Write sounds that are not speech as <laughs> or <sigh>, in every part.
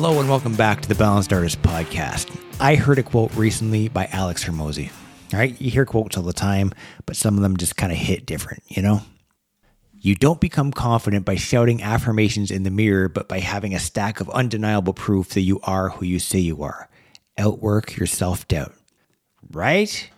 Hello and welcome back to the Balanced Artist Podcast. I heard a quote recently by Alex Hormozi. All right, you hear quotes all the time, but some of them just kind of hit different, you know? You don't become confident by shouting affirmations in the mirror, but by having a stack of undeniable proof that you are who you say you are. Outwork your self doubt. Right?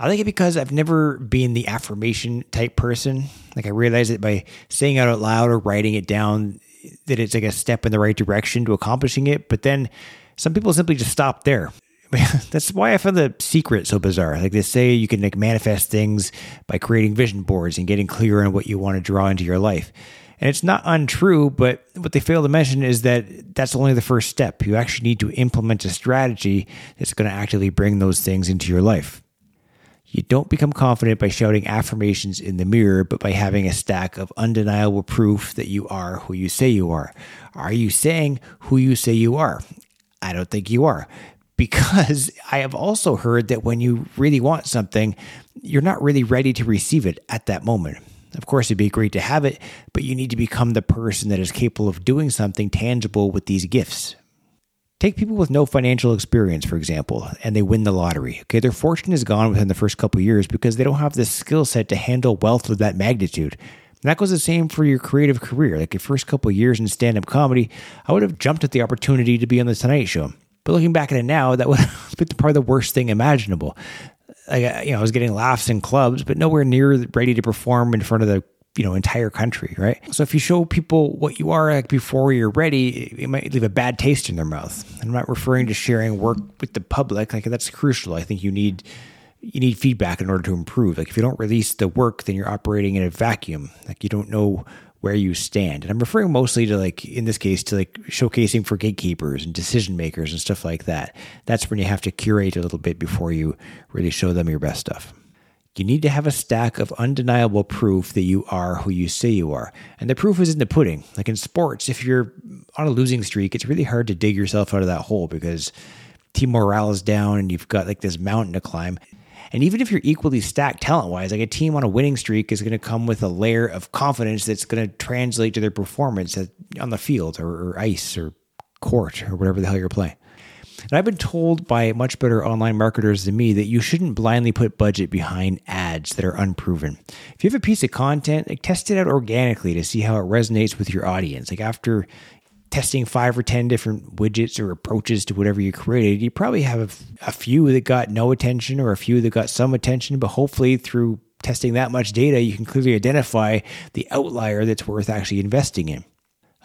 I like it because I've never been the affirmation type person. Like I realize that by saying it out loud or writing it down, that it's like a step in the right direction to accomplishing it. But then some people simply just stop there. <laughs> That's why I found the secret so bizarre. Like they say, you can like manifest things by creating vision boards and getting clear on what you want to draw into your life. And it's not untrue, but what they fail to mention is that that's only the first step. You actually need to implement a strategy that's going to actively bring those things into your life. You don't become confident by shouting affirmations in the mirror, but by having a stack of undeniable proof that you are who you say you are. Are you saying who you say you are? I don't think you are. Because <laughs> I have also heard that when you really want something, you're not really ready to receive it at that moment. Of course, it'd be great to have it, but you need to become the person that is capable of doing something tangible with these gifts. Take people with no financial experience, for example, and they win the lottery. Okay, their fortune is gone within the first couple years because they don't have the skill set to handle wealth of that magnitude. And that goes the same for your creative career. Like your first couple years in stand-up comedy, I would have jumped at the opportunity to be on the Tonight Show. But looking back at it now, that would <laughs> have been probably the worst thing imaginable. Like, you know, I was getting laughs in clubs, but nowhere near ready to perform in front of the you know entire country right? So if you show people what you are like before you're ready it might leave a bad taste in their mouth. I'm not referring to sharing work with the public like that's crucial. I think you need you need feedback in order to improve. Like if you don't release the work then you're operating in a vacuum. Like you don't know where you stand. And i'm referring mostly to like in this case to like showcasing for gatekeepers and decision makers and stuff like that. That's when you have to curate a little bit before you really show them your best stuff you need to have a stack of undeniable proof that you are who you say you are. And the proof is in the pudding. Like in sports, if you're on a losing streak, it's really hard to dig yourself out of that hole because team morale is down and you've got like this mountain to climb. And even if you're equally stacked talent wise, like a team on a winning streak is going to come with a layer of confidence that's going to translate to their performance on the field or, ice or court or whatever the hell you're playing. And I've been told by much better online marketers than me that you shouldn't blindly put budget behind ads that are unproven. If you have a piece of content, like test it out organically to see how it resonates with your audience. Like after testing five or 10 different widgets or approaches to whatever you created, you probably have a few that got no attention or a few that got some attention, but hopefully through testing that much data, you can clearly identify the outlier that's worth actually investing in.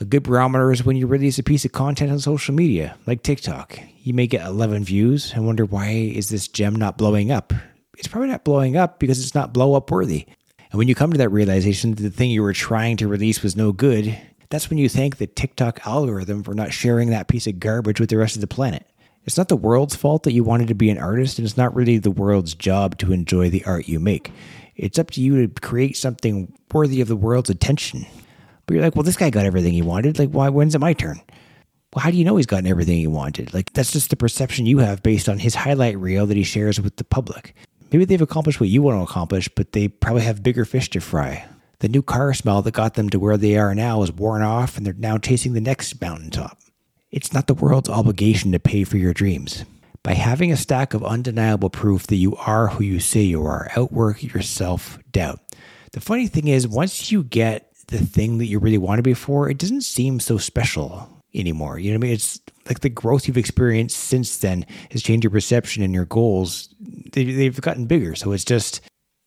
A good barometer is when you release a piece of content on social media, like TikTok. You may get 11 views and wonder why is this gem not blowing up? It's probably not blowing up because it's not blow up worthy. And when you come to that realization that the thing you were trying to release was no good, that's when you thank the TikTok algorithm for not sharing that piece of garbage with the rest of the planet. It's not the world's fault that you wanted to be an artist, and it's not really the world's job to enjoy the art you make. It's up to you to create something worthy of the world's attention. But you're like, well, this guy got everything he wanted. Like, why? When's it my turn? Well, how do you know he's gotten everything he wanted? Like, that's just the perception you have based on his highlight reel that he shares with the public. Maybe they've accomplished what you want to accomplish, but they probably have bigger fish to fry. The new car smell that got them to where they are now is worn off, and they're now chasing the next mountaintop. It's not the world's obligation to pay for your dreams. By having a stack of undeniable proof that you are who you say you are, outwork your self doubt. The funny thing is, once you get the thing that you really wanted before, it doesn't seem so special anymore. You know what I mean? It's like the growth you've experienced since then has changed your perception and your goals. They, they've gotten bigger. So it's just,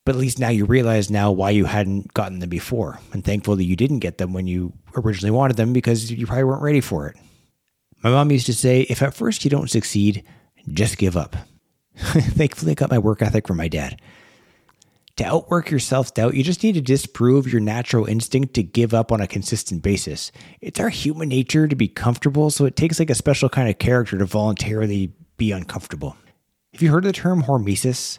but at least now you realize now why you hadn't gotten them before. And thankful that you didn't get them when you originally wanted them because you probably weren't ready for it. My mom used to say, if at first you don't succeed, just give up. <laughs> Thankfully, I got my work ethic from my dad. To outwork your self doubt, you just need to disprove your natural instinct to give up on a consistent basis. It's our human nature to be comfortable, so it takes like a special kind of character to voluntarily be uncomfortable. Have you heard of the term hormesis?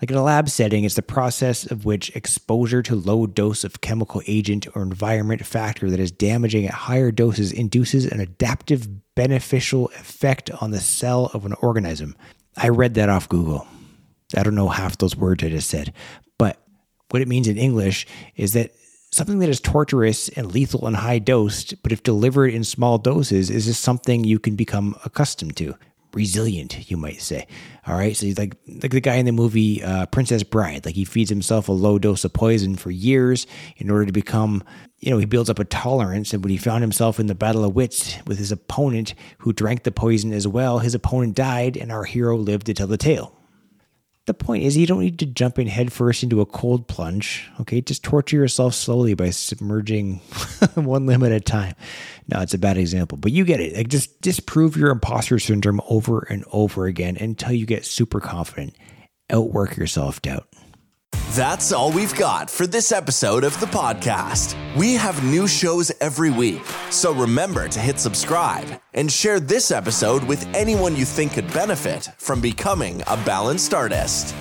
Like in a lab setting, it's the process of which exposure to low dose of chemical agent or environment factor that is damaging at higher doses induces an adaptive beneficial effect on the cell of an organism. I read that off Google. I don't know half those words I just said, but what it means in English is that something that is torturous and lethal in high dosed, but if delivered in small doses, is just something you can become accustomed to. Resilient, you might say. All right, so he's like like the guy in the movie uh, Princess Bride. Like he feeds himself a low dose of poison for years in order to become, you know, he builds up a tolerance. And when he found himself in the battle of wits with his opponent, who drank the poison as well, his opponent died, and our hero lived to tell the tale. The point is, you don't need to jump in headfirst into a cold plunge. Okay, just torture yourself slowly by submerging <laughs> one limb at a time. No, it's a bad example, but you get it. Like, just disprove your imposter syndrome over and over again until you get super confident. Outwork your self doubt. That's all we've got for this episode of the podcast. We have new shows every week, so remember to hit subscribe and share this episode with anyone you think could benefit from becoming a balanced artist.